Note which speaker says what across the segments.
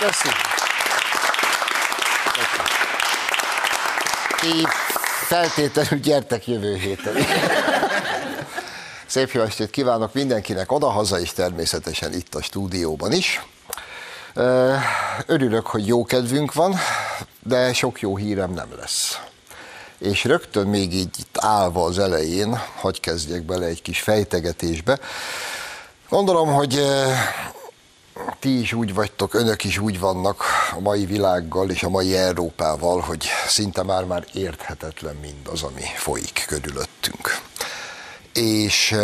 Speaker 1: köszi. Ti feltétlenül gyertek jövő héten. Szép jó estét kívánok mindenkinek odahaza, és természetesen itt a stúdióban is. Örülök, hogy jó kedvünk van, de sok jó hírem nem lesz. És rögtön még így itt állva az elején, hogy kezdjek bele egy kis fejtegetésbe. Gondolom, hogy ti is úgy vagytok, önök is úgy vannak a mai világgal és a mai Európával, hogy szinte már-már érthetetlen mindaz, ami folyik körülöttünk. És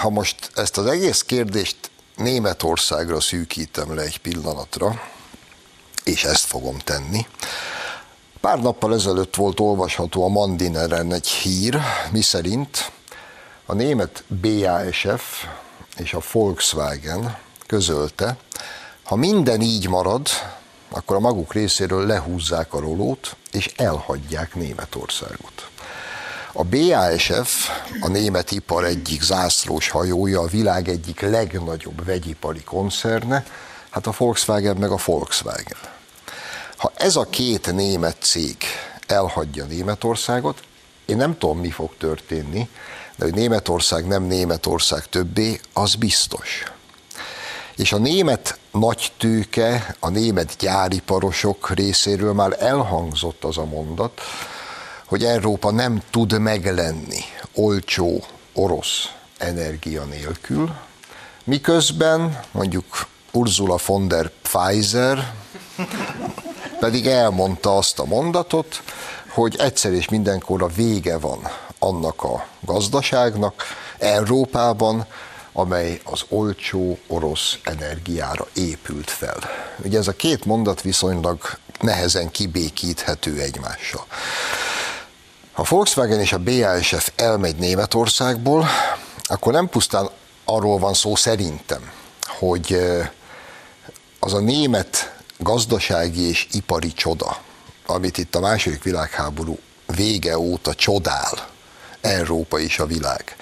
Speaker 1: ha most ezt az egész kérdést Németországra szűkítem le egy pillanatra, és ezt fogom tenni. Pár nappal ezelőtt volt olvasható a Mandineren egy hír, miszerint a német BASF és a Volkswagen közölte, ha minden így marad, akkor a maguk részéről lehúzzák a rolót, és elhagyják Németországot. A BASF, a német ipar egyik zászlós hajója, a világ egyik legnagyobb vegyipari koncerne, hát a Volkswagen meg a Volkswagen. Ha ez a két német cég elhagyja Németországot, én nem tudom, mi fog történni, de hogy Németország nem Németország többé, az biztos. És a német nagy tőke, a német gyáriparosok részéről már elhangzott az a mondat, hogy Európa nem tud meglenni olcsó orosz energia nélkül, miközben mondjuk Ursula von der Pfizer pedig elmondta azt a mondatot, hogy egyszer és mindenkorra vége van annak a gazdaságnak. Európában, amely az olcsó orosz energiára épült fel. Ugye ez a két mondat viszonylag nehezen kibékíthető egymással. Ha Volkswagen és a BASF elmegy Németországból, akkor nem pusztán arról van szó szerintem, hogy az a német gazdasági és ipari csoda, amit itt a második világháború vége óta csodál Európa és a világ,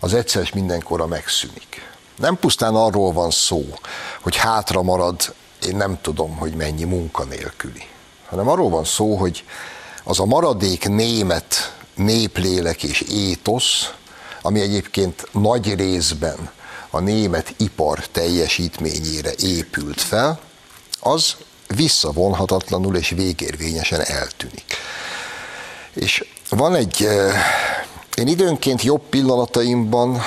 Speaker 1: az egyszer és mindenkorra megszűnik. Nem pusztán arról van szó, hogy hátra marad, én nem tudom, hogy mennyi munkanélküli, hanem arról van szó, hogy az a maradék német néplélek és étosz, ami egyébként nagy részben a német ipar teljesítményére épült fel, az visszavonhatatlanul és végérvényesen eltűnik. És van egy, én időnként jobb pillanataimban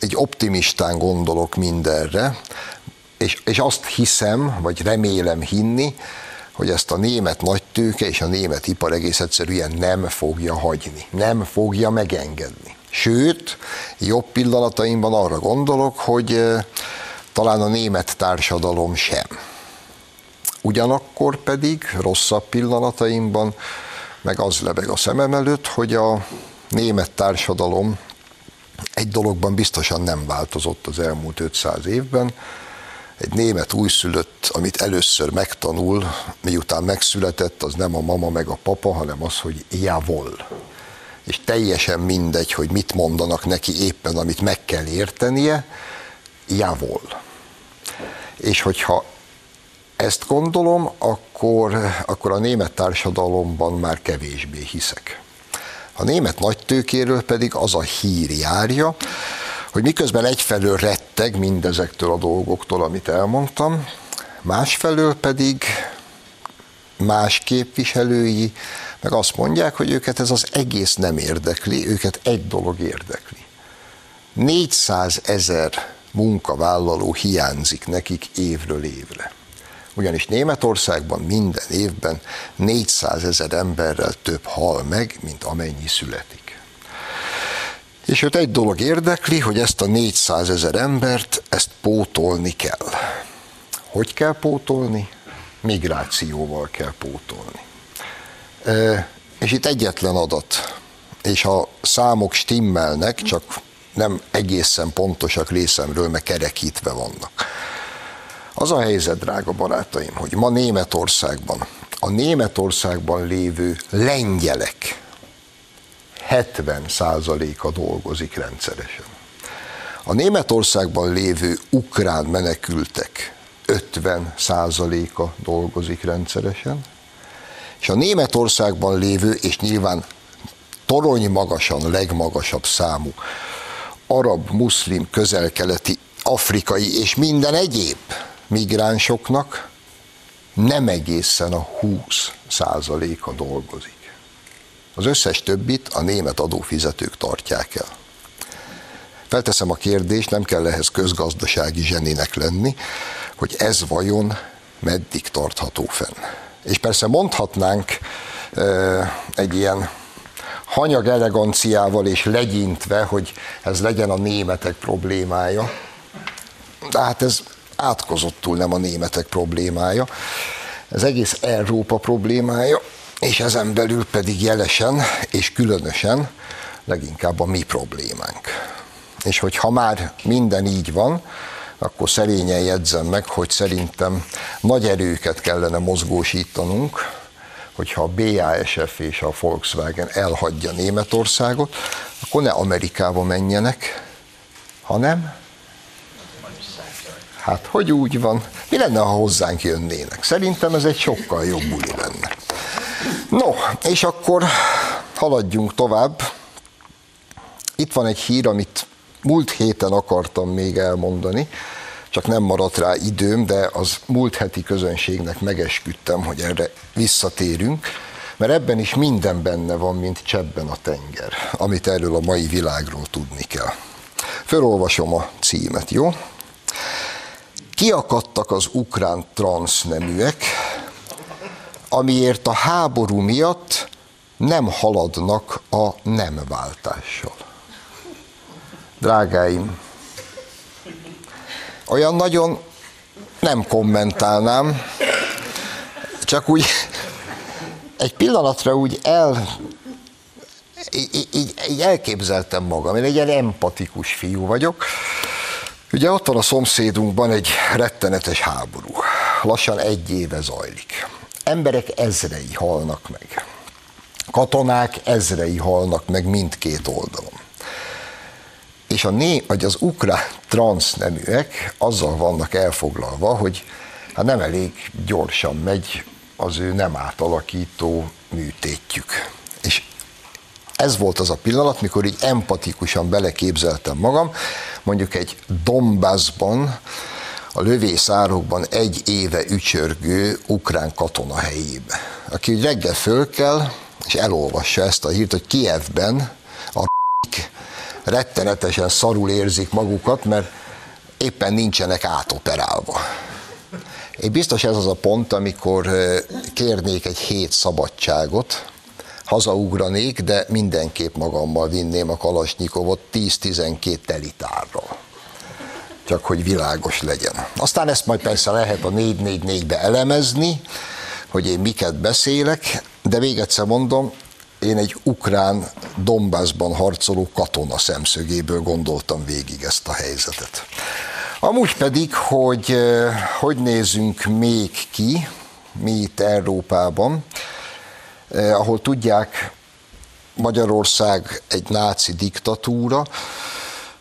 Speaker 1: egy optimistán gondolok mindenre, és, és azt hiszem, vagy remélem hinni, hogy ezt a német nagytőke és a német ipar egész egyszerűen nem fogja hagyni, nem fogja megengedni. Sőt, jobb pillanataimban arra gondolok, hogy talán a német társadalom sem. Ugyanakkor pedig rosszabb pillanataimban meg az lebeg a szemem előtt, hogy a német társadalom egy dologban biztosan nem változott az elmúlt 500 évben, egy német újszülött, amit először megtanul, miután megszületett, az nem a mama meg a papa, hanem az, hogy javol. És teljesen mindegy, hogy mit mondanak neki éppen, amit meg kell értenie, javol. És hogyha ezt gondolom, akkor, akkor a német társadalomban már kevésbé hiszek. A német nagytőkéről pedig az a hír járja, hogy miközben egyfelől retteg mindezektől a dolgoktól, amit elmondtam, másfelől pedig más képviselői meg azt mondják, hogy őket ez az egész nem érdekli, őket egy dolog érdekli. 400 ezer munkavállaló hiányzik nekik évről évre. Ugyanis Németországban minden évben 400 ezer emberrel több hal meg, mint amennyi születik. És őt egy dolog érdekli, hogy ezt a 400 ezer embert, ezt pótolni kell. Hogy kell pótolni? Migrációval kell pótolni. És itt egyetlen adat, és a számok stimmelnek, csak nem egészen pontosak részemről, mert kerekítve vannak. Az a helyzet, drága barátaim, hogy ma Németországban, a Németországban lévő lengyelek, 70%-a dolgozik rendszeresen. A Németországban lévő ukrán menekültek 50 százaléka dolgozik rendszeresen, és a Németországban lévő, és nyilván torony magasan legmagasabb számú arab, muszlim, közelkeleti, afrikai és minden egyéb migránsoknak nem egészen a 20 százaléka dolgozik. Az összes többit a német adófizetők tartják el. Felteszem a kérdést, nem kell ehhez közgazdasági zseninek lenni, hogy ez vajon meddig tartható fenn. És persze mondhatnánk egy ilyen hanyag eleganciával és legyintve, hogy ez legyen a németek problémája. De hát ez átkozottul nem a németek problémája. Ez egész Európa problémája, és ezen belül pedig jelesen és különösen leginkább a mi problémánk. És hogy ha már minden így van, akkor szerényen jegyzem meg, hogy szerintem nagy erőket kellene mozgósítanunk, hogyha a BASF és a Volkswagen elhagyja Németországot, akkor ne Amerikába menjenek, hanem Hát, hogy úgy van? Mi lenne, ha hozzánk jönnének? Szerintem ez egy sokkal jobb buli lenne. No, és akkor haladjunk tovább. Itt van egy hír, amit múlt héten akartam még elmondani, csak nem maradt rá időm, de az múlt heti közönségnek megesküdtem, hogy erre visszatérünk, mert ebben is minden benne van, mint csebben a tenger, amit erről a mai világról tudni kell. Fölolvasom a címet, jó? Kiakadtak az ukrán transzneműek, amiért a háború miatt nem haladnak a nemváltással. Drágáim, olyan nagyon nem kommentálnám, csak úgy egy pillanatra úgy el, így, így, így elképzeltem magam, én egy ilyen empatikus fiú vagyok. Ugye ott van a szomszédunkban egy rettenetes háború. Lassan egy éve zajlik. Emberek ezrei halnak meg. Katonák ezrei halnak meg mindkét oldalon. És a né, vagy az ukrán transzneműek azzal vannak elfoglalva, hogy hát nem elég gyorsan megy az ő nem átalakító műtétjük. És ez volt az a pillanat, mikor így empatikusan beleképzeltem magam, mondjuk egy Donbassban, a lövészárokban egy éve ücsörgő ukrán katona helyébe, aki úgy reggel föl kell, és elolvassa ezt a hírt, hogy Kievben a rettenetesen szarul érzik magukat, mert éppen nincsenek átoperálva. Én biztos ez az a pont, amikor kérnék egy hét szabadságot, hazaugranék, de mindenképp magammal vinném a Kalasnyikovot 10-12 telitárral. Csak hogy világos legyen. Aztán ezt majd persze lehet a 444-be elemezni, hogy én miket beszélek, de még egyszer mondom, én egy ukrán Donbassban harcoló katona szemszögéből gondoltam végig ezt a helyzetet. Amúgy pedig, hogy hogy nézünk még ki, mi itt Európában, ahol tudják, Magyarország egy náci diktatúra,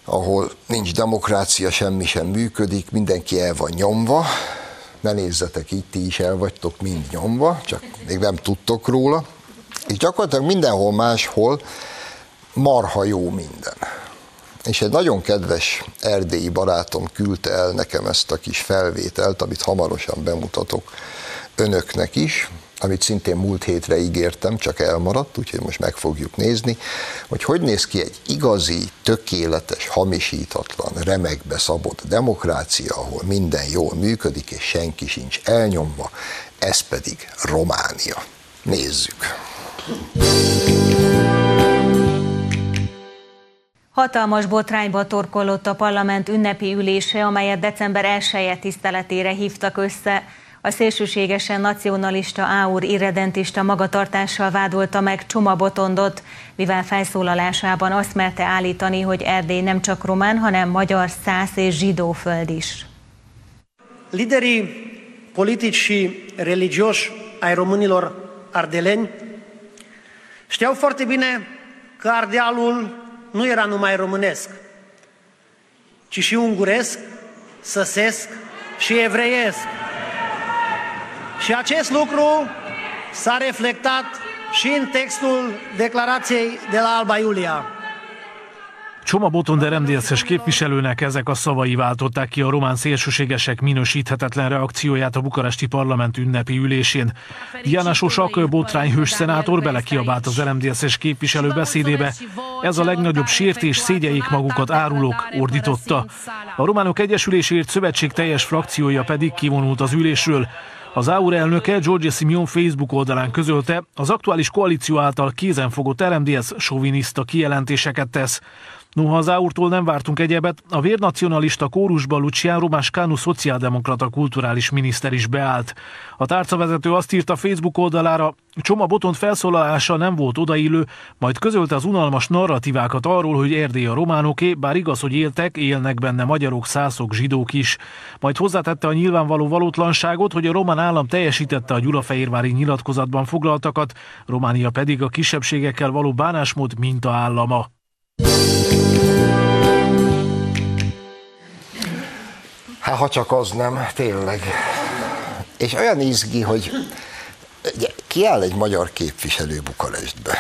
Speaker 1: ahol nincs demokrácia, semmi sem működik, mindenki el van nyomva, ne nézzetek itt, ti is el vagytok mind nyomva, csak még nem tudtok róla, és gyakorlatilag mindenhol máshol marha jó minden. És egy nagyon kedves erdélyi barátom küldte el nekem ezt a kis felvételt, amit hamarosan bemutatok önöknek is, amit szintén múlt hétre ígértem, csak elmaradt, úgyhogy most meg fogjuk nézni, hogy hogy néz ki egy igazi, tökéletes, hamisítatlan, remekbe szabott demokrácia, ahol minden jól működik, és senki sincs elnyomva, ez pedig Románia. Nézzük!
Speaker 2: Hatalmas botrányba torkollott a parlament ünnepi ülése, amelyet december 1 -e tiszteletére hívtak össze. A szélsőségesen nacionalista áur irredentista magatartással vádolta meg Csoma Botondot, mivel felszólalásában azt merte állítani, hogy Erdély nem csak román, hanem magyar, szász és zsidó föld is.
Speaker 3: Liderii politici și religioși ai românilor ardeleni știau foarte bine că Ardealul nu era numai românesc, ci și unguresc, săsesc și evreiesc. Și acest lucru s-a reflectat și în textul declarației de la Alba Iulia.
Speaker 4: Csoma Botonder MDSZ-es képviselőnek ezek a szavai váltották ki a román szélsőségesek minősíthetetlen reakcióját a bukaresti parlament ünnepi ülésén. Diana Sosak, botrányhős szenátor belekiabált az MDSZ-es képviselő beszédébe. Ez a legnagyobb sértés, szégyeljék magukat árulók, ordította. A Románok Egyesülésért Szövetség teljes frakciója pedig kivonult az ülésről. Az AUR elnöke George Simeon Facebook oldalán közölte, az aktuális koalíció által kézenfogott RMDS soviniszta kijelentéseket tesz. Noha az áurtól nem vártunk egyebet, a vérnacionalista kórusba Luciano Mascanu szociáldemokrata kulturális miniszter is beállt. A tárcavezető azt írta Facebook oldalára, Csoma Botont felszólalása nem volt odaillő, majd közölte az unalmas narratívákat arról, hogy Erdély a románoké, bár igaz, hogy éltek, élnek benne magyarok, szászok, zsidók is. Majd hozzátette a nyilvánvaló valótlanságot, hogy a román állam teljesítette a Gyulafehérvári nyilatkozatban foglaltakat, Románia pedig a kisebbségekkel való bánásmód mintaállama.
Speaker 1: Hát ha csak az nem, tényleg. És olyan izgi, hogy kiáll egy magyar képviselő Bukarestbe,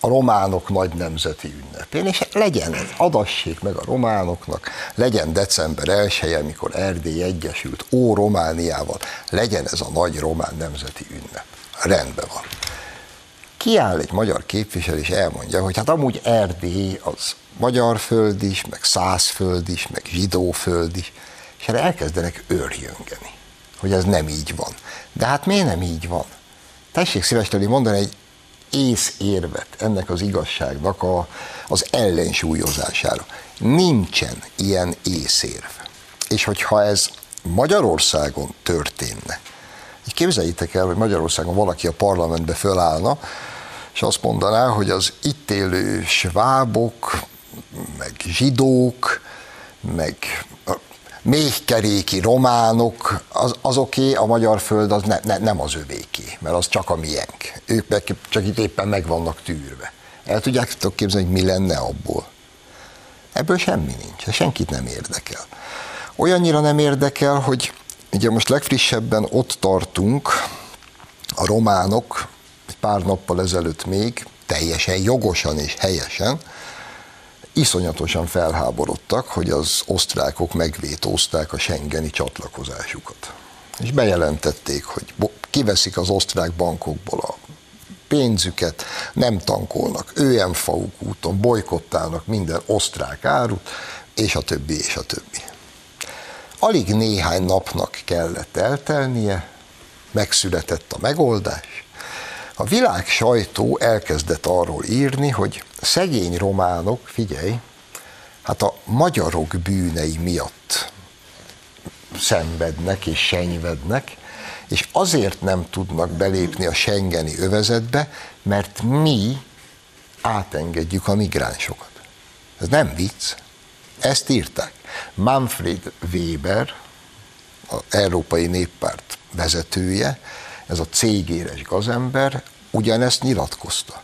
Speaker 1: a románok nagy nemzeti ünnepén, és legyen ez, adassék meg a románoknak, legyen december 1 amikor Erdély egyesült, ó Romániával, legyen ez a nagy román nemzeti ünnep. Rendben van kiáll egy magyar képviselő és elmondja, hogy hát amúgy Erdély az magyar föld is, meg százföld is, meg zsidó föld is, és erre elkezdenek őrjöngeni, hogy ez nem így van. De hát miért nem így van? Tessék szívesen mondani egy ész érvet ennek az igazságnak a, az ellensúlyozására. Nincsen ilyen észérv. És hogyha ez Magyarországon történne, így képzeljétek el, hogy Magyarországon valaki a parlamentbe fölállna, és azt mondaná, hogy az itt élő svábok, meg zsidók, meg méhkeréki románok, az, azoké a magyar föld az ne, ne, nem az övéké, mert az csak a miénk. Ők meg, csak itt éppen meg vannak tűrve. El tudjátok képzelni, hogy mi lenne abból? Ebből semmi nincs, senkit nem érdekel. Olyannyira nem érdekel, hogy ugye most legfrissebben ott tartunk, a románok egy pár nappal ezelőtt még teljesen jogosan és helyesen iszonyatosan felháborodtak, hogy az osztrákok megvétózták a Schengeni csatlakozásukat. És bejelentették, hogy kiveszik az osztrák bankokból a pénzüket, nem tankolnak ÖMFA úton, bolykottálnak minden osztrák árut, és a többi, és a többi. Alig néhány napnak kellett eltelnie, megszületett a megoldás, a világ sajtó elkezdett arról írni, hogy szegény románok, figyelj, hát a magyarok bűnei miatt szenvednek és senyvednek, és azért nem tudnak belépni a Schengeni övezetbe, mert mi átengedjük a migránsokat. Ez nem vicc. Ezt írták. Manfred Weber, az Európai Néppárt vezetője, ez a cégéres gazember ugyanezt nyilatkozta.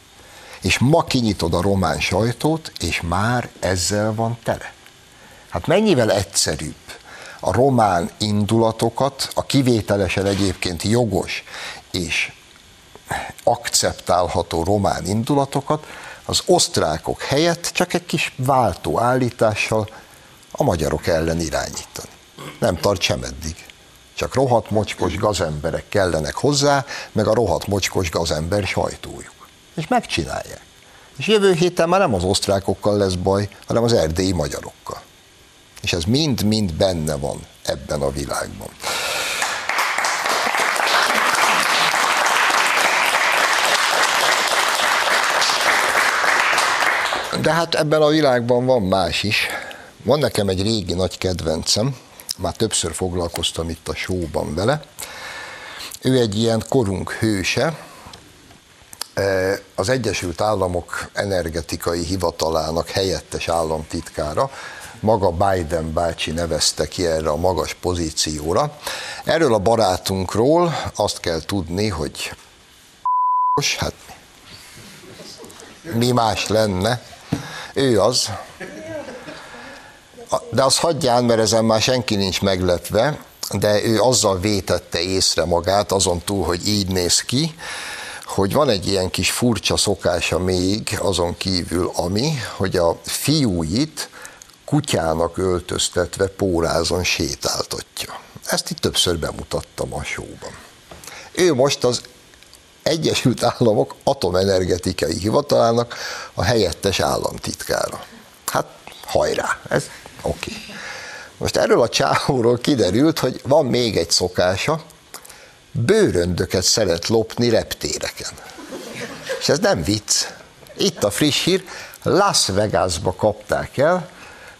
Speaker 1: És ma kinyitod a román sajtót, és már ezzel van tele. Hát mennyivel egyszerűbb a román indulatokat, a kivételesen egyébként jogos és akceptálható román indulatokat az osztrákok helyett csak egy kis váltó állítással a magyarok ellen irányítani. Nem tart sem eddig csak rohadt mocskos gazemberek kellenek hozzá, meg a rohadt mocskos gazember sajtójuk. És megcsinálják. És jövő héten már nem az osztrákokkal lesz baj, hanem az erdélyi magyarokkal. És ez mind-mind benne van ebben a világban. De hát ebben a világban van más is. Van nekem egy régi nagy kedvencem, már többször foglalkoztam itt a showban vele. Ő egy ilyen korunk hőse, az Egyesült Államok energetikai hivatalának helyettes államtitkára, maga Biden bácsi nevezte ki erre a magas pozícióra. Erről a barátunkról azt kell tudni, hogy hát mi más lenne, ő az, de az hagyján, mert ezen már senki nincs meglepve, de ő azzal vétette észre magát, azon túl, hogy így néz ki, hogy van egy ilyen kis furcsa szokása még azon kívül, ami, hogy a fiúit kutyának öltöztetve pórázon sétáltatja. Ezt itt többször bemutattam a showban. Ő most az Egyesült Államok Atomenergetikai Hivatalának a helyettes államtitkára. Hát hajrá, ez oké. Okay. Most erről a csávóról kiderült, hogy van még egy szokása, bőröndöket szeret lopni reptéreken. És ez nem vicc. Itt a friss hír, Las Vegasba kapták el,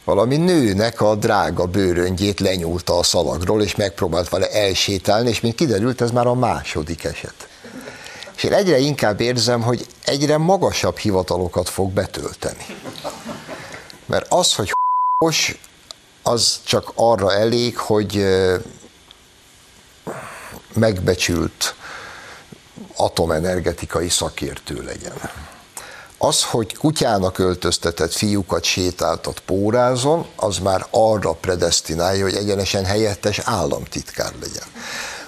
Speaker 1: valami nőnek a drága bőröngyét lenyúlta a szalagról, és megpróbált vele elsétálni, és mint kiderült, ez már a második eset. És én egyre inkább érzem, hogy egyre magasabb hivatalokat fog betölteni. Mert az, hogy az csak arra elég, hogy megbecsült atomenergetikai szakértő legyen. Az, hogy kutyának öltöztetett fiúkat sétáltat pórázon, az már arra predestinálja, hogy egyenesen helyettes államtitkár legyen.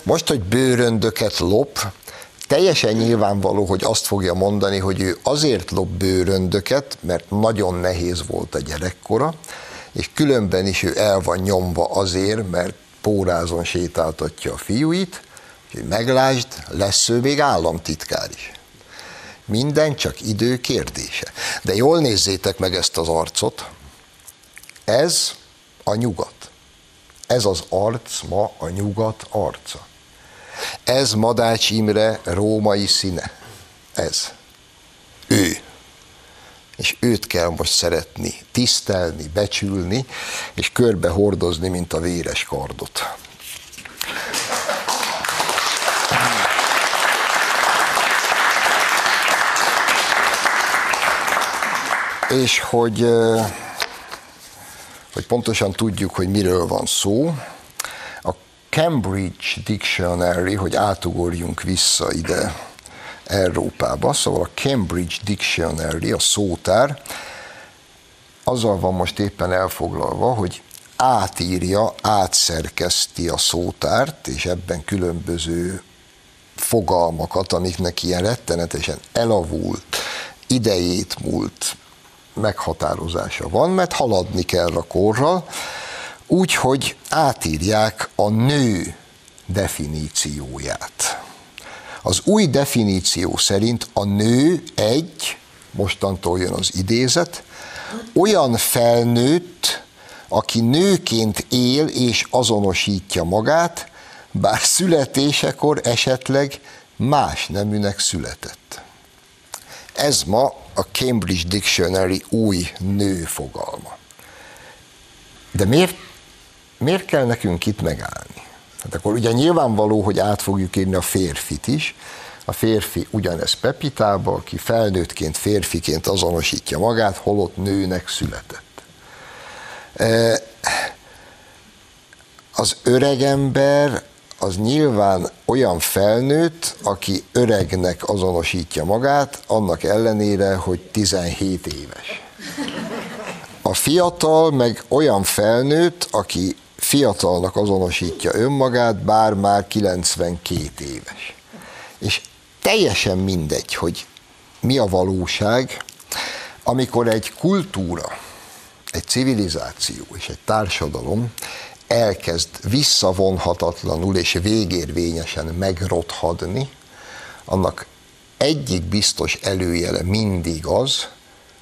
Speaker 1: Most, hogy bőröndöket lop, teljesen nyilvánvaló, hogy azt fogja mondani, hogy ő azért lop bőröndöket, mert nagyon nehéz volt a gyerekkora, és különben is ő el van nyomva azért, mert pórázon sétáltatja a fiúit, hogy meglásd, lesz ő még államtitkár is. Minden csak idő kérdése. De jól nézzétek meg ezt az arcot. Ez a nyugat. Ez az arc ma a nyugat arca. Ez Madács Imre római színe. Ez. Ő. És őt kell most szeretni, tisztelni, becsülni, és körbe hordozni, mint a véres kardot. És hogy, hogy pontosan tudjuk, hogy miről van szó, a Cambridge Dictionary, hogy átugorjunk vissza ide Európába, szóval a Cambridge Dictionary, a szótár, azzal van most éppen elfoglalva, hogy átírja, átszerkeszti a szótárt, és ebben különböző fogalmakat, amiknek ilyen rettenetesen elavult, idejét múlt meghatározása van, mert haladni kell a korral, úgyhogy átírják a nő definícióját. Az új definíció szerint a nő egy, mostantól jön az idézet, olyan felnőtt, aki nőként él és azonosítja magát, bár születésekor esetleg más neműnek született. Ez ma a Cambridge Dictionary új nő fogalma. De miért, miért kell nekünk itt megállni? Hát akkor ugye nyilvánvaló, hogy át fogjuk írni a férfit is. A férfi ugyanez Pepitába, aki felnőttként, férfiként azonosítja magát, holott nőnek született. E, az öregember az nyilván olyan felnőtt, aki öregnek azonosítja magát, annak ellenére, hogy 17 éves. A fiatal meg olyan felnőtt, aki fiatalnak azonosítja önmagát, bár már 92 éves. És teljesen mindegy, hogy mi a valóság, amikor egy kultúra, egy civilizáció és egy társadalom elkezd visszavonhatatlanul és végérvényesen megrothadni, annak egyik biztos előjele mindig az,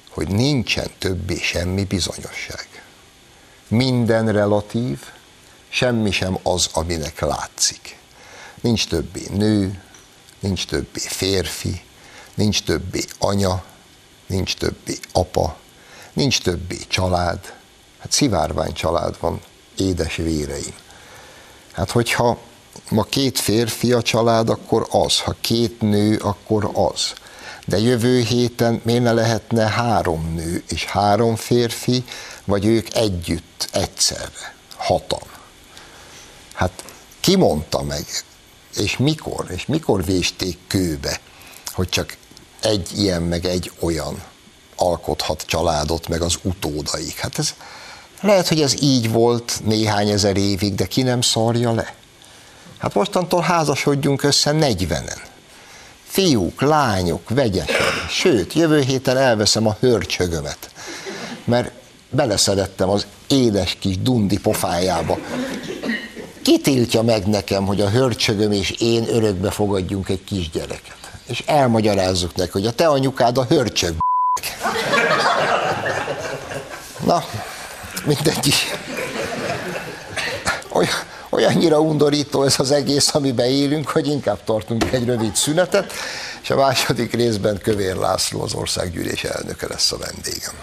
Speaker 1: hogy nincsen többé semmi bizonyosság. Minden relatív, semmi sem az, aminek látszik. Nincs többé nő, nincs többé férfi, nincs többé anya, nincs többé apa, nincs többé család. Hát szivárvány család van, édes véreim. Hát hogyha ma két férfi a család, akkor az, ha két nő, akkor az. De jövő héten miért ne lehetne három nő és három férfi, vagy ők együtt egyszerre, hatan. Hát ki mondta meg, és mikor, és mikor vésték kőbe, hogy csak egy ilyen, meg egy olyan alkothat családot, meg az utódaik. Hát ez, Lehet, hogy ez így volt néhány ezer évig, de ki nem szarja le? Hát mostantól házasodjunk össze 40-en. Fiúk, lányok, vegyesen. Sőt, jövő héten elveszem a hörcsögömet, mert beleszedettem az édes kis dundi pofájába. Ki tiltja meg nekem, hogy a hörcsögöm és én örökbe fogadjunk egy kisgyereket? És elmagyarázzuk neki, hogy a te anyukád a hörcsög. Na, mindegy. Olyan, olyannyira undorító ez az egész, amiben élünk, hogy inkább tartunk egy rövid szünetet, és a második részben Kövér László, az országgyűlés elnöke lesz a vendégem.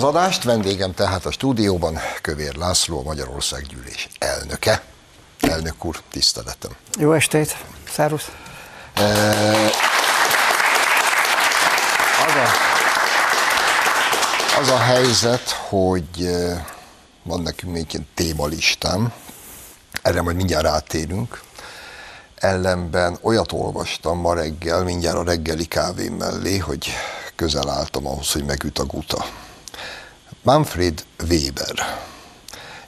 Speaker 1: Az adást, vendégem tehát a stúdióban Kövér László, a Magyarország gyűlés elnöke. Elnök úr, tiszteletem.
Speaker 5: Jó estét, szervusz. E,
Speaker 1: az, a, az a helyzet, hogy e, van nekünk még egy témalistám, erre majd mindjárt rátérünk. Ellenben olyat olvastam ma reggel, mindjárt a reggeli kávém mellé, hogy közel álltam ahhoz, hogy megüt a guta. Manfred Weber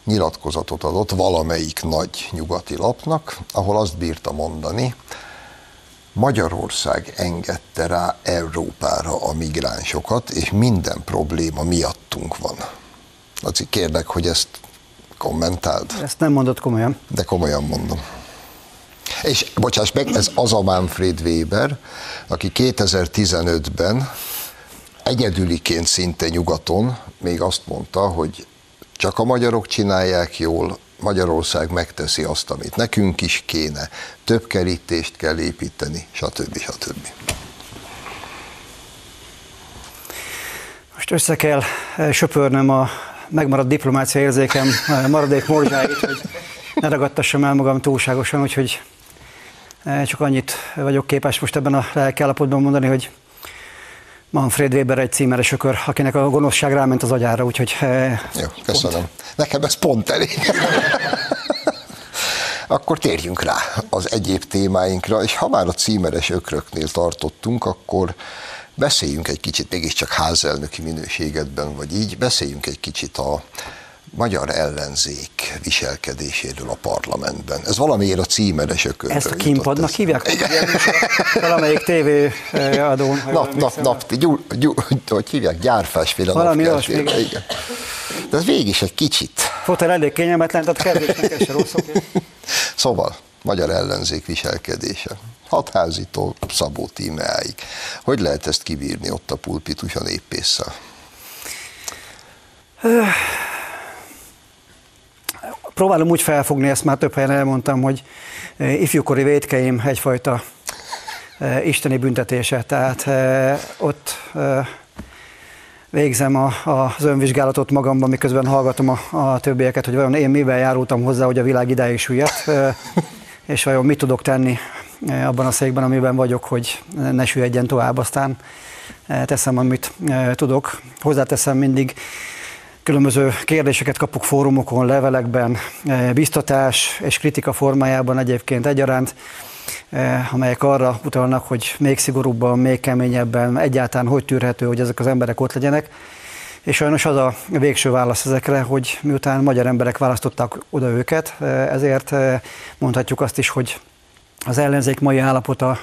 Speaker 1: nyilatkozatot adott valamelyik nagy nyugati lapnak, ahol azt bírta mondani, Magyarország engedte rá Európára a migránsokat, és minden probléma miattunk van. Laci, kérlek, hogy ezt kommentáld.
Speaker 5: Ezt nem mondott komolyan.
Speaker 1: De komolyan mondom. És bocsáss meg, ez az a Manfred Weber, aki 2015-ben egyedüliként szinte nyugaton még azt mondta, hogy csak a magyarok csinálják jól, Magyarország megteszi azt, amit nekünk is kéne, több kerítést kell építeni, stb. stb.
Speaker 5: Most össze kell eh, söpörnöm a megmaradt diplomácia érzékem eh, maradék morzsáit, hogy ne ragadtassam el magam túlságosan, úgyhogy eh, csak annyit vagyok képes most ebben a lelkállapotban mondani, hogy Manfred Weber egy címeres ökör, akinek a gonoszság ráment az agyára, úgyhogy...
Speaker 1: Eh, Jó, köszönöm. Pont. Nekem ez pont elég. akkor térjünk rá az egyéb témáinkra, és ha már a címeres ökröknél tartottunk, akkor beszéljünk egy kicsit, mégiscsak házelnöki minőségedben, vagy így, beszéljünk egy kicsit a, magyar ellenzék viselkedéséről a parlamentben. Ez valamiért a címeres ökörről
Speaker 5: Ezt a kínpadnak hívják? Valamelyik tévé eh, adón.
Speaker 1: Nap, nap, nap, gyú, gyú, hogy hívják, gyárfásféle
Speaker 5: Valami olyasmi.
Speaker 1: Igen. De ez végig is egy kicsit.
Speaker 5: Fotel elég kényelmetlen, tehát kezdésnek ez se rossz,
Speaker 1: Szóval, magyar ellenzék viselkedése. Hatházitól Szabó tímeáig. Hogy lehet ezt kibírni ott a pulpituson éppésszel?
Speaker 5: Próbálom úgy felfogni, ezt már több helyen elmondtam, hogy eh, ifjúkori védkeim egyfajta eh, isteni büntetése. Tehát eh, ott végzem a, az önvizsgálatot magamban, miközben hallgatom a, a többieket, hogy vajon én mivel járultam hozzá, hogy a világ idáig süllyedt, és vajon mit tudok tenni abban a székben, amiben vagyok, hogy ne süllyedjen tovább, aztán teszem, amit tudok. Hozzáteszem mindig, Különböző kérdéseket kapok fórumokon, levelekben, eh, biztatás és kritika formájában egyébként egyaránt, eh, amelyek arra utalnak, hogy még szigorúbban, még keményebben, egyáltalán hogy tűrhető, hogy ezek az emberek ott legyenek. És sajnos az a végső válasz ezekre, hogy miután magyar emberek választották oda őket, eh, ezért mondhatjuk azt is, hogy az ellenzék mai állapota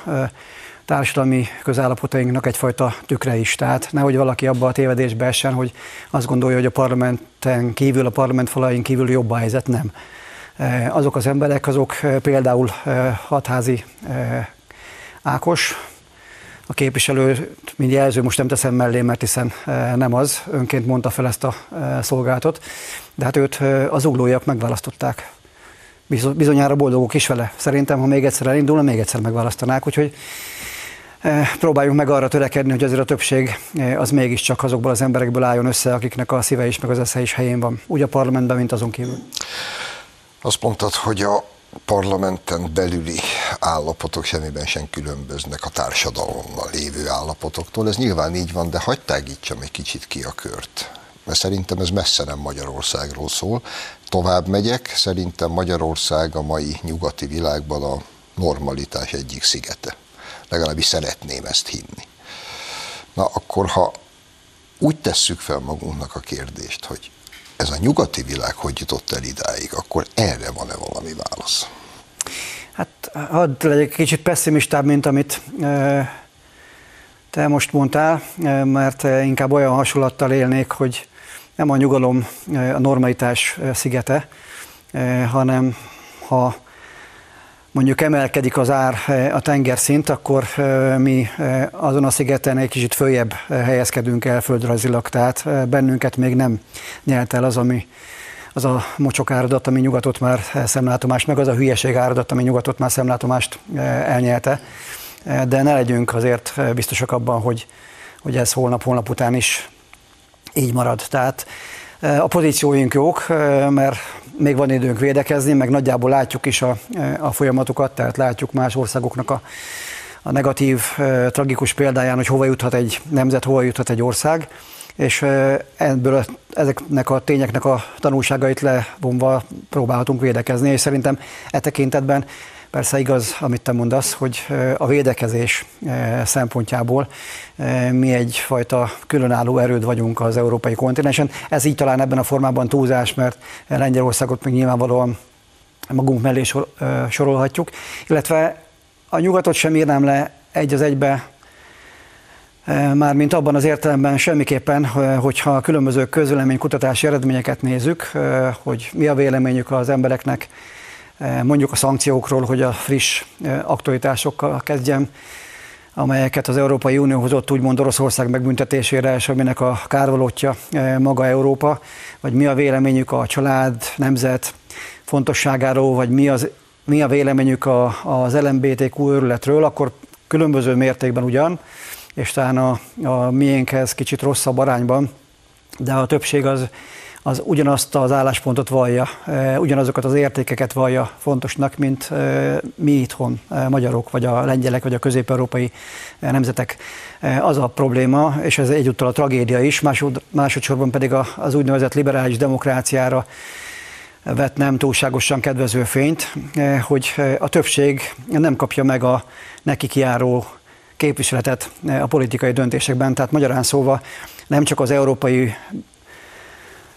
Speaker 5: társadalmi közállapotainknak egyfajta tükre is. Tehát nehogy valaki abba a tévedésbe essen, hogy azt gondolja, hogy a parlamenten kívül, a parlament falain kívül jobb a helyzet, nem. E, azok az emberek, azok e, például e, hatházi Ákos, a képviselő, mint jelző, most nem teszem mellé, mert hiszen nem az, önként mondta fel ezt a szolgálatot, de hát őt az uglóiak megválasztották. Bizonyára boldogok is vele. Szerintem, ha még egyszer elindulna, még egyszer megválasztanák, úgyhogy próbáljunk meg arra törekedni, hogy azért a többség az mégiscsak azokból az emberekből álljon össze, akiknek a szíve is, meg az esze is helyén van. Úgy a parlamentben, mint azon kívül.
Speaker 1: Azt mondtad, hogy a parlamenten belüli állapotok semmiben sem különböznek a társadalommal lévő állapotoktól. Ez nyilván így van, de hagyd tágítsam egy kicsit ki a kört. Mert szerintem ez messze nem Magyarországról szól. Tovább megyek, szerintem Magyarország a mai nyugati világban a normalitás egyik szigete. Legalábbis szeretném ezt hinni. Na akkor, ha úgy tesszük fel magunknak a kérdést, hogy ez a nyugati világ hogy jutott el idáig, akkor erre van-e valami válasz?
Speaker 5: Hát hadd legyek kicsit pessimistább, mint amit te most mondtál, mert inkább olyan hasonlattal élnék, hogy nem a nyugalom a normalitás szigete, hanem ha mondjuk emelkedik az ár a tengerszint, akkor mi azon a szigeten egy kicsit följebb helyezkedünk el földrajzilag, tehát bennünket még nem nyelt el az, ami az a mocsok áradat, ami nyugatot már szemlátomást, meg az a hülyeség áradat, ami nyugatot már szemlátomást elnyelte. De ne legyünk azért biztosak abban, hogy, hogy ez holnap-holnap után is így marad. Tehát a pozícióink jók, mert még van időnk védekezni, meg nagyjából látjuk is a, a folyamatokat, tehát látjuk más országoknak a, a negatív, tragikus példáján, hogy hova juthat egy nemzet, hova juthat egy ország, és ebből ezeknek a tényeknek a tanulságait levonva próbálhatunk védekezni, és szerintem e tekintetben Persze igaz, amit te mondasz, hogy a védekezés szempontjából mi egyfajta különálló erőd vagyunk az európai kontinensen. Ez így talán ebben a formában túlzás, mert Lengyelországot még nyilvánvalóan magunk mellé sor, sorolhatjuk, illetve a nyugatot sem írnám le egy az egybe Mármint abban az értelemben semmiképpen, hogyha a különböző közvéleménykutatási eredményeket nézzük, hogy mi a véleményük az embereknek mondjuk a szankciókról, hogy a friss aktualitásokkal kezdjem, amelyeket az Európai Unió hozott úgymond Oroszország megbüntetésére, és aminek a kárvalótja maga Európa, vagy mi a véleményük a család, nemzet fontosságáról, vagy mi, az, mi a véleményük a, az LMBTQ őrületről, akkor különböző mértékben ugyan, és talán a, a miénkhez kicsit rosszabb arányban, de a többség az az ugyanazt az álláspontot vallja, e, ugyanazokat az értékeket vallja fontosnak, mint e, mi itthon, e, magyarok, vagy a lengyelek, vagy a közép-európai nemzetek. Az a probléma, és ez egyúttal a tragédia is, másod, másodszorban pedig az úgynevezett liberális demokráciára vett nem túlságosan kedvező fényt, hogy a többség nem kapja meg a neki kiáró képviseletet a politikai döntésekben. Tehát magyarán szóval nem csak az európai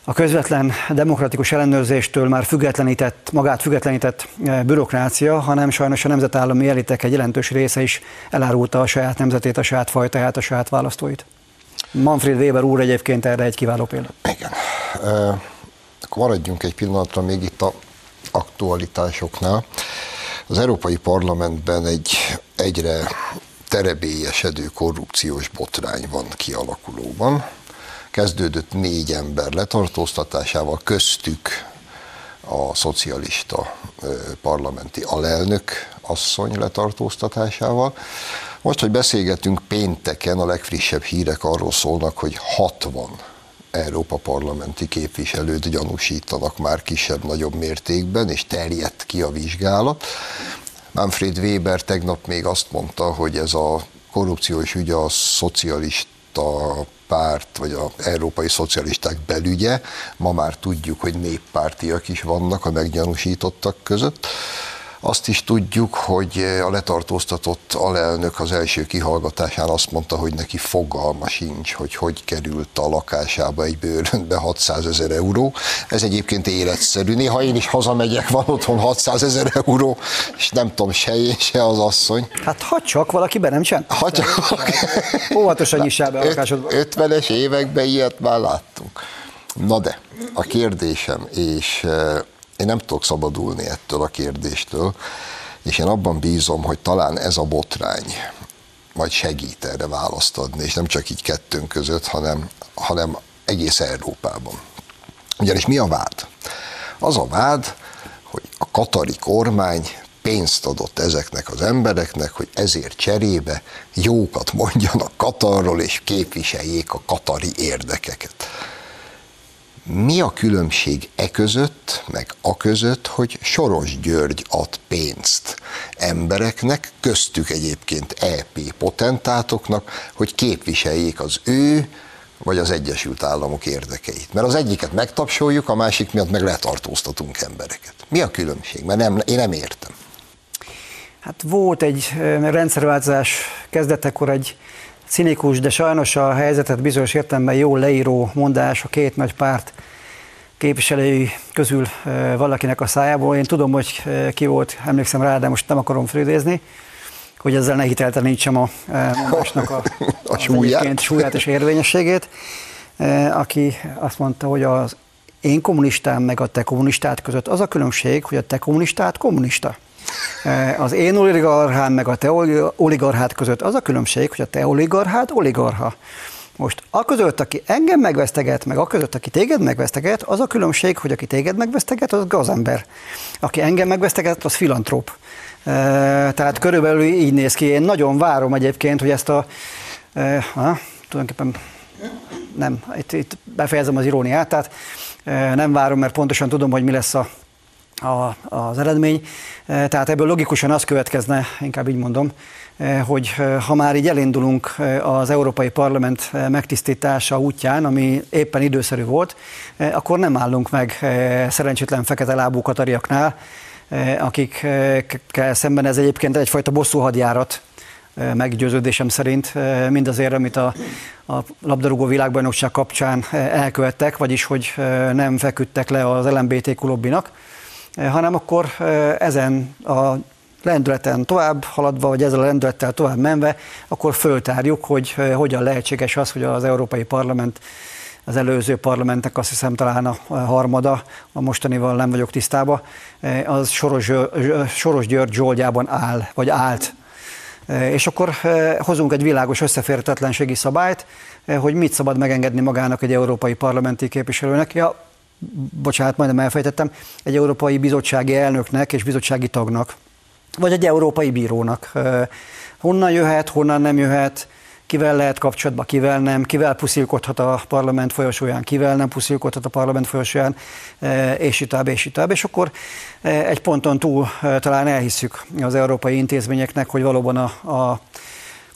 Speaker 5: a közvetlen demokratikus ellenőrzéstől már függetlenített, magát függetlenített eh, bürokrácia, hanem sajnos a nemzetállami elitek egy jelentős része is elárulta a saját nemzetét, a saját fajtáját, a saját választóit. Manfred Weber úr egyébként erre egy kiváló példa.
Speaker 1: Igen. Akkor maradjunk egy pillanatra még itt a aktualitásoknál. Az Európai Parlamentben egy egyre terebélyesedő korrupciós botrány van kialakulóban kezdődött négy ember letartóztatásával, köztük a szocialista parlamenti alelnök asszony letartóztatásával. Most, hogy beszélgetünk pénteken, a legfrissebb hírek arról szólnak, hogy 60 Európa parlamenti képviselőt gyanúsítanak már kisebb-nagyobb mértékben, és terjedt ki a vizsgálat. Manfred Weber tegnap még azt mondta, hogy ez a korrupciós ügy a szocialista párt, vagy a európai szocialisták belügye, ma már tudjuk, hogy néppártiak is vannak a meggyanúsítottak között. Azt is tudjuk, hogy a letartóztatott alelnök az első kihallgatásán azt mondta, hogy neki fogalma sincs, hogy hogy került a lakásába egy bőrönbe 600 ezer euró. Ez egyébként életszerű. Néha én is hazamegyek, van otthon 600 ezer euró, és nem tudom, se én, se az asszony.
Speaker 5: Hát ha csak valaki be nem csinál.
Speaker 1: Ha csak
Speaker 5: Óvatosan nyissál be a lakásodba.
Speaker 1: 50-es években ilyet már láttunk. Na de, a kérdésem, és eh, én nem tudok szabadulni ettől a kérdéstől, és én abban bízom, hogy talán ez a botrány, majd segít erre választ adni, és nem csak így kettőnk között, hanem, hanem egész Európában. Ugyanis mi a vád? Az a vád, hogy a katari kormány pénzt adott ezeknek az embereknek, hogy ezért cserébe jókat mondjanak Katarról, és képviseljék a katari érdekeket. Mi a különbség e között, meg a között, hogy Soros György ad pénzt embereknek, köztük egyébként EP potentátoknak, hogy képviseljék az ő vagy az Egyesült Államok érdekeit. Mert az egyiket megtapsoljuk, a másik miatt meg letartóztatunk embereket. Mi a különbség? Mert nem, én nem értem.
Speaker 5: Hát volt egy rendszerváltozás kezdetekor egy cinikus, de sajnos a helyzetet bizonyos értelemben jól leíró mondás a két nagy párt képviselői közül valakinek a szájából. Én tudom, hogy ki volt, emlékszem rá, de most nem akarom fölidézni, hogy ezzel ne hiteltelenítsem a mondásnak a,
Speaker 1: a súlyát.
Speaker 5: súlyát és érvényességét, aki azt mondta, hogy az én kommunistám meg a te kommunistát között az a különbség, hogy a te kommunistát kommunista. Az én oligarchám meg a te oligarchát között az a különbség, hogy a te oligarchát oligarcha. Most a között, aki engem megveszteget, meg a között, aki téged megveszteget, az a különbség, hogy aki téged megveszteget, az gazember. Aki engem megveszteget, az filantróp. Tehát körülbelül így néz ki. Én nagyon várom egyébként, hogy ezt a... Ha, tulajdonképpen nem, itt, itt befejezem az iróniát, tehát nem várom, mert pontosan tudom, hogy mi lesz a a, az eredmény. E, tehát ebből logikusan az következne, inkább így mondom, e, hogy e, ha már így elindulunk az Európai Parlament megtisztítása útján, ami éppen időszerű volt, akkor nem állunk meg szerencsétlen fekete lábú katariaknál, akikkel szemben ez egyébként egyfajta bosszú hadjárat, meggyőződésem szerint, mindazért, amit a, a labdarúgó világbajnokság kapcsán elkövettek, vagyis hogy nem feküdtek le az LMBT lobbinak, hanem akkor eh, ezen a lendületen tovább haladva, vagy ezzel a lendülettel tovább menve, akkor föltárjuk, hogy eh, hogyan lehetséges az, hogy az Európai Parlament az előző parlamentek, azt hiszem talán a harmada, a mostanival nem vagyok tisztában, az Soros, Soros György zsoldjában áll, vagy állt. És akkor hozunk egy világos összeférhetetlenségi szabályt, hogy mit szabad megengedni magának egy európai parlamenti képviselőnek. Ja, bocsánat, majdnem elfejtettem, egy európai bizottsági elnöknek és bizottsági tagnak, vagy egy európai bírónak. Honnan jöhet, honnan nem jöhet, kivel lehet kapcsolatban, kivel nem, kivel puszilkodhat a parlament folyosóján, kivel nem puszilkodhat a parlament folyosóján, és tovább, és tovább. És akkor egy ponton túl talán elhisszük az európai intézményeknek, hogy valóban a, a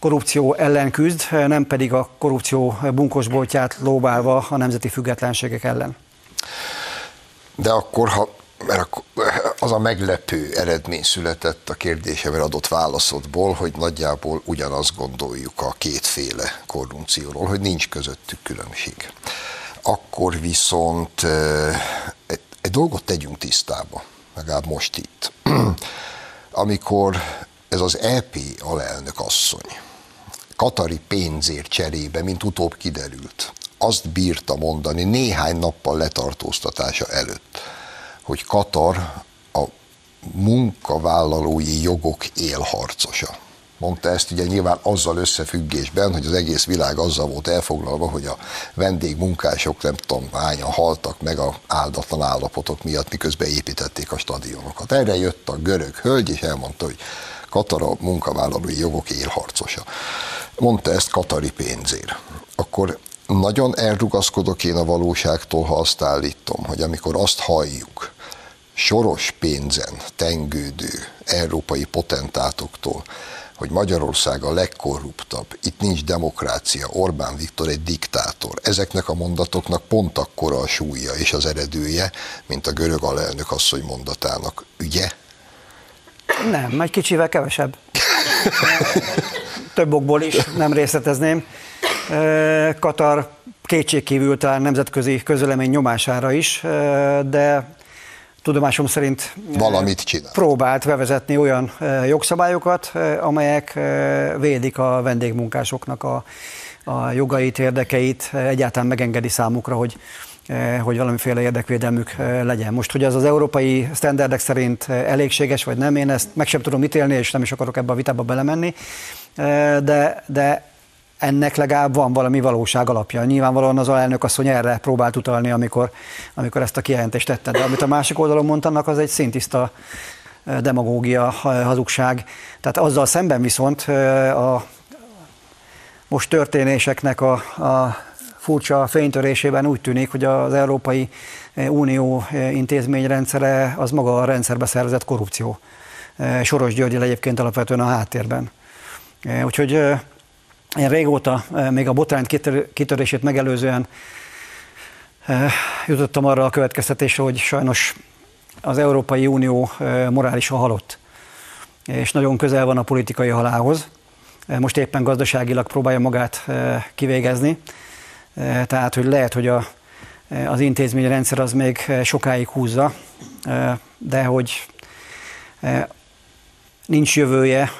Speaker 5: korrupció ellen küzd, nem pedig a korrupció bunkosboltját lóbálva a nemzeti függetlenségek ellen.
Speaker 1: De akkor, ha mert az a meglepő eredmény született a kérdésemre adott válaszodból, hogy nagyjából ugyanazt gondoljuk a kétféle korrupcióról, hogy nincs közöttük különbség. Akkor viszont egy, egy dolgot tegyünk tisztába, legalább most itt. Amikor ez az EP alelnök asszony katari pénzért cserébe, mint utóbb kiderült, azt bírta mondani néhány nappal letartóztatása előtt, hogy Katar a munkavállalói jogok élharcosa. Mondta ezt ugye nyilván azzal összefüggésben, hogy az egész világ azzal volt elfoglalva, hogy a vendégmunkások nem tudom hányan haltak meg a áldatlan állapotok miatt, miközben építették a stadionokat. Erre jött a görög hölgy, és elmondta, hogy Katar a munkavállalói jogok élharcosa. Mondta ezt Katari pénzért. Akkor nagyon elrugaszkodok én a valóságtól, ha azt állítom, hogy amikor azt halljuk, soros pénzen tengődő európai potentátoktól, hogy Magyarország a legkorruptabb, itt nincs demokrácia, Orbán Viktor egy diktátor. Ezeknek a mondatoknak pont akkora a súlya és az eredője, mint a görög alelnök asszony mondatának. Ügye?
Speaker 5: Nem, egy kicsivel kevesebb. Több okból is, nem részletezném. Katar kétségkívül talán nemzetközi közölemény nyomására is, de tudomásom szerint
Speaker 1: valamit csinál.
Speaker 5: próbált bevezetni olyan jogszabályokat, amelyek védik a vendégmunkásoknak a, a jogait, érdekeit, egyáltalán megengedi számukra, hogy hogy valamiféle érdekvédelmük legyen. Most, hogy az az európai standardek szerint elégséges vagy nem, én ezt meg sem tudom ítélni, és nem is akarok ebbe a vitába belemenni, de, de ennek legalább van valami valóság alapja. Nyilvánvalóan az alelnök asszony erre próbált utalni, amikor, amikor ezt a kijelentést tette. De amit a másik oldalon mondanak, az egy szintiszta demagógia, hazugság. Tehát azzal szemben viszont a most történéseknek a, a furcsa fénytörésében úgy tűnik, hogy az Európai Unió intézményrendszere az maga a rendszerbe szerzett korrupció. Soros Györgyel egyébként alapvetően a háttérben. Úgyhogy én régóta, még a botrány kitörését megelőzően jutottam arra a következtetésre, hogy sajnos az Európai Unió morálisan halott, és nagyon közel van a politikai halálhoz. Most éppen gazdaságilag próbálja magát kivégezni, tehát hogy lehet, hogy a, az intézményrendszer az még sokáig húzza, de hogy nincs jövője,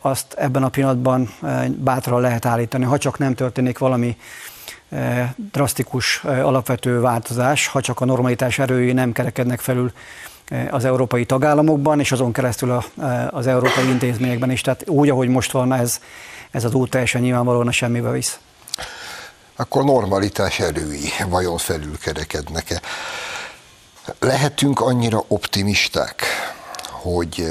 Speaker 5: azt ebben a pillanatban bátran lehet állítani, ha csak nem történik valami drasztikus alapvető változás, ha csak a normalitás erői nem kerekednek felül az európai tagállamokban, és azon keresztül az európai intézményekben is. Tehát úgy, ahogy most van, ez, ez az út teljesen nyilvánvalóan a semmibe visz.
Speaker 1: Akkor normalitás erői vajon felülkerekednek-e? Lehetünk annyira optimisták, hogy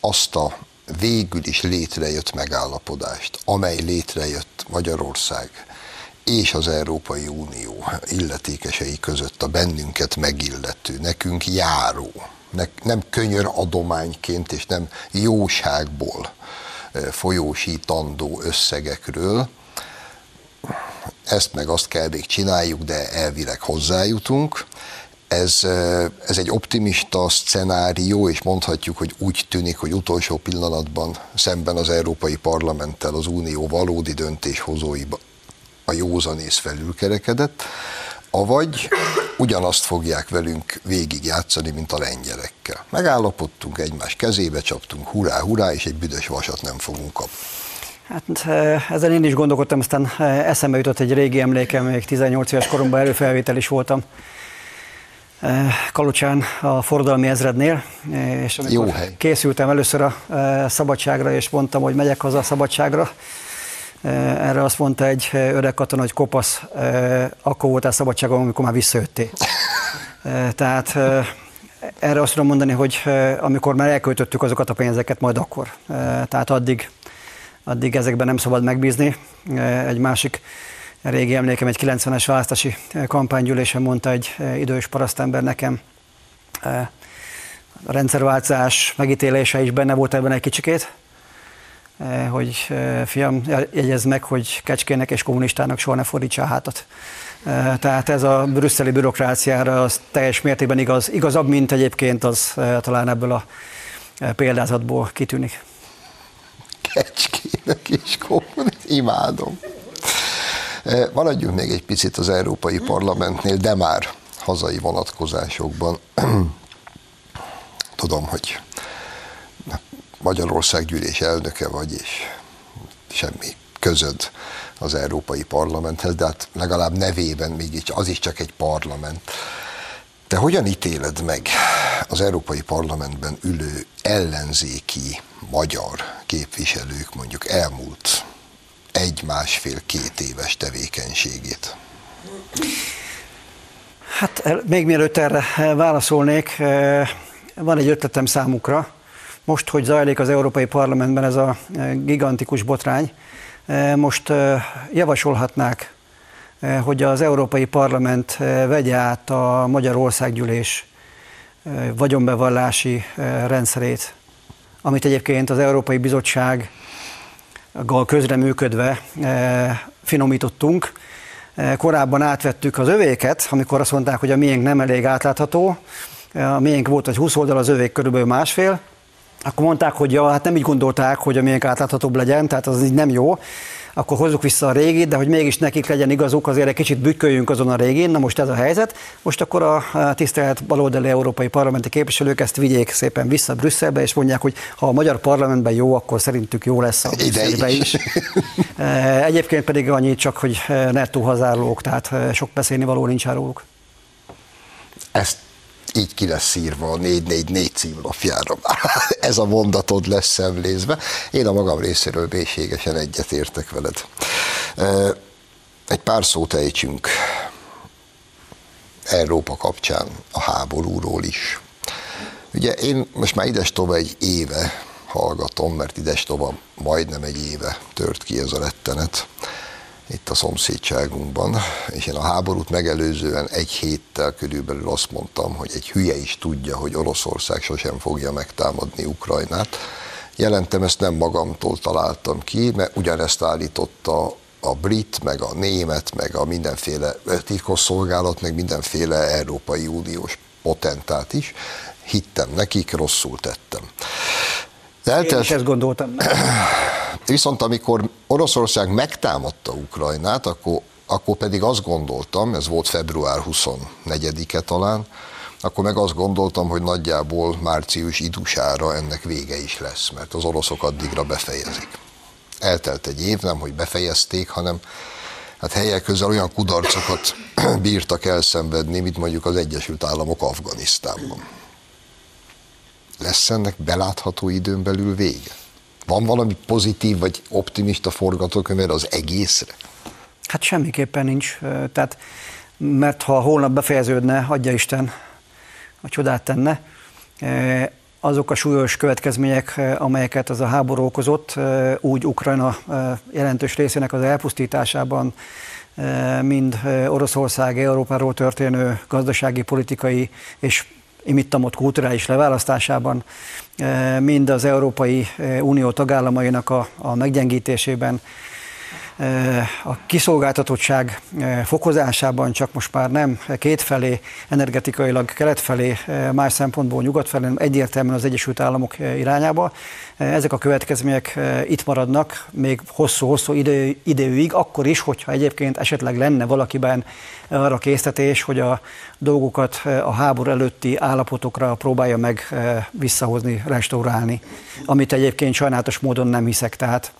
Speaker 1: azt a végül is létrejött megállapodást, amely létrejött Magyarország és az Európai Unió illetékesei között a bennünket megillető, nekünk járó, ne, nem könyör adományként és nem jóságból folyósítandó összegekről. Ezt meg azt kell még csináljuk, de elvileg hozzájutunk. Ez, ez egy optimista szenárió, és mondhatjuk, hogy úgy tűnik, hogy utolsó pillanatban szemben az Európai Parlamenttel az Unió valódi döntéshozói a józanész felülkerekedett, avagy ugyanazt fogják velünk végig játszani, mint a lengyelekkel. Megállapodtunk, egymás kezébe csaptunk, hurrá, hurrá, és egy büdös vasat nem fogunk kapni.
Speaker 5: Hát ezen én is gondolkodtam, aztán eszembe jutott egy régi emlékem, még 18 éves koromban előfelvétel is voltam Kalucsán a forradalmi ezrednél, és amikor Jó hely. készültem először a szabadságra, és mondtam, hogy megyek haza a szabadságra, erre azt mondta egy öreg katona, hogy kopasz, akkor voltál szabadságon, amikor már visszajöttél. Tehát erre azt tudom mondani, hogy amikor már elköltöttük azokat a pénzeket, majd akkor. Tehát addig, addig ezekben nem szabad megbízni. Egy másik régi emlékem, egy 90-es választási kampánygyűlésen mondta egy idős parasztember nekem, a rendszerváltás megítélése is benne volt ebben egy kicsikét, hogy fiam, jegyezd meg, hogy kecskének és kommunistának soha ne fordítsa a hátat. Tehát ez a brüsszeli bürokráciára az teljes mértékben igaz, igazabb, mint egyébként az talán ebből a példázatból kitűnik.
Speaker 1: Kecskének és kommunistának, imádom. Maradjunk még egy picit az Európai Parlamentnél, de már hazai vonatkozásokban. Tudom, hogy Magyarország gyűlés elnöke vagy, és semmi közöd az Európai Parlamenthez, de hát legalább nevében mégis az is csak egy parlament. Te hogyan ítéled meg az Európai Parlamentben ülő ellenzéki magyar képviselők mondjuk elmúlt egy-másfél-két éves tevékenységét?
Speaker 5: Hát még mielőtt erre válaszolnék, van egy ötletem számukra, most, hogy zajlik az Európai Parlamentben ez a e, gigantikus botrány, most javasolhatnák, hogy az Európai Parlament vegye át a Magyarországgyűlés vagyonbevallási rendszerét, amit egyébként az Európai Bizottsággal közreműködve finomítottunk. Korábban átvettük az övéket, amikor azt mondták, hogy a miénk nem elég átlátható, a miénk volt egy 20 oldal, az övék körülbelül másfél, akkor mondták, hogy ja, hát nem így gondolták, hogy a miénk átláthatóbb legyen, tehát az így nem jó, akkor hozzuk vissza a régit, de hogy mégis nekik legyen igazuk, azért egy kicsit bükköljünk azon a régén, na most ez a helyzet. Most akkor a tisztelt baloldali európai parlamenti képviselők ezt vigyék szépen vissza Brüsszelbe, és mondják, hogy ha a magyar parlamentben jó, akkor szerintük jó lesz a Brüsszelbe is. E, egyébként pedig annyit csak, hogy nettó hazárlók, tehát e, sok beszélni való nincs róluk.
Speaker 1: Ezt így ki lesz írva a 444 címlapjára. Ez a mondatod lesz szemlézve. Én a magam részéről mélységesen egyetértek veled. Egy pár szót ejtsünk Európa kapcsán a háborúról is. Ugye én most már ides egy éve hallgatom, mert ides majdnem egy éve tört ki ez a rettenet itt a szomszédságunkban, és én a háborút megelőzően egy héttel körülbelül azt mondtam, hogy egy hülye is tudja, hogy Oroszország sosem fogja megtámadni Ukrajnát. Jelentem, ezt nem magamtól találtam ki, mert ugyanezt állította a brit, meg a német, meg a mindenféle titkosszolgálat, meg mindenféle Európai Uniós potentát is. Hittem nekik, rosszul tettem.
Speaker 5: Eltelt... Én is ezt gondoltam.
Speaker 1: Viszont amikor Oroszország megtámadta Ukrajnát, akkor, akkor pedig azt gondoltam, ez volt február 24-e talán, akkor meg azt gondoltam, hogy nagyjából március idusára ennek vége is lesz, mert az oroszok addigra befejezik. Eltelt egy év, nem hogy befejezték, hanem hát helyek közel olyan kudarcokat bírtak elszenvedni, mint mondjuk az Egyesült Államok Afganisztánban. Lesz ennek belátható időn belül vége? Van valami pozitív vagy optimista forgatókönyv az egészre?
Speaker 5: Hát semmiképpen nincs. Tehát, mert ha holnap befejeződne, adja Isten, a csodát tenne, azok a súlyos következmények, amelyeket az a háború okozott, úgy Ukrajna jelentős részének az elpusztításában, mind Oroszország, Európáról történő gazdasági, politikai és imittamott kulturális leválasztásában, eh, mind az Európai eh, Unió tagállamainak a, a meggyengítésében, a kiszolgáltatottság fokozásában csak most már nem kétfelé, energetikailag kelet felé, más szempontból nyugat felé, hanem egyértelműen az Egyesült Államok irányába. Ezek a következmények itt maradnak még hosszú-hosszú idő, időig, akkor is, hogyha egyébként esetleg lenne valakiben arra késztetés, hogy a dolgokat a háború előtti állapotokra próbálja meg visszahozni, restaurálni, amit egyébként sajnálatos módon nem hiszek. Tehát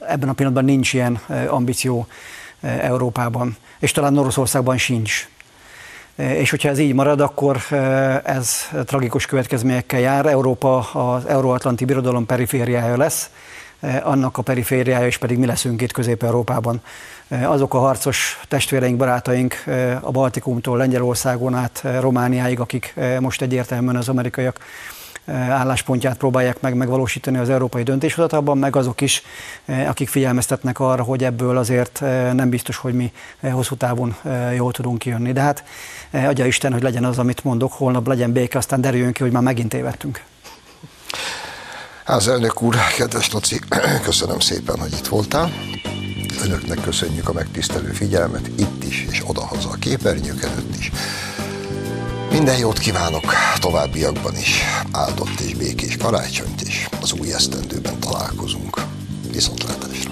Speaker 5: ebben a pillanatban nincs ilyen ambíció Európában, és talán Oroszországban sincs. És hogyha ez így marad, akkor ez tragikus következményekkel jár. Európa az Euróatlanti Birodalom perifériája lesz, annak a perifériája, és pedig mi leszünk itt Közép-Európában. Azok a harcos testvéreink, barátaink a Baltikumtól Lengyelországon át Romániáig, akik most egyértelműen az amerikaiak álláspontját próbálják meg megvalósítani az európai döntéshozatalban, meg azok is, akik figyelmeztetnek arra, hogy ebből azért nem biztos, hogy mi hosszú távon jól tudunk kijönni. De hát adja Isten, hogy legyen az, amit mondok, holnap legyen béke, aztán derüljön ki, hogy már megint tévedtünk.
Speaker 1: Az elnök úr, kedves Laci, köszönöm szépen, hogy itt voltál. Önöknek köszönjük a megtisztelő figyelmet itt is, és odahaza a képernyők előtt is. Minden jót kívánok továbbiakban is, áldott és békés karácsonyt, és az új esztendőben találkozunk. Viszontlátásra!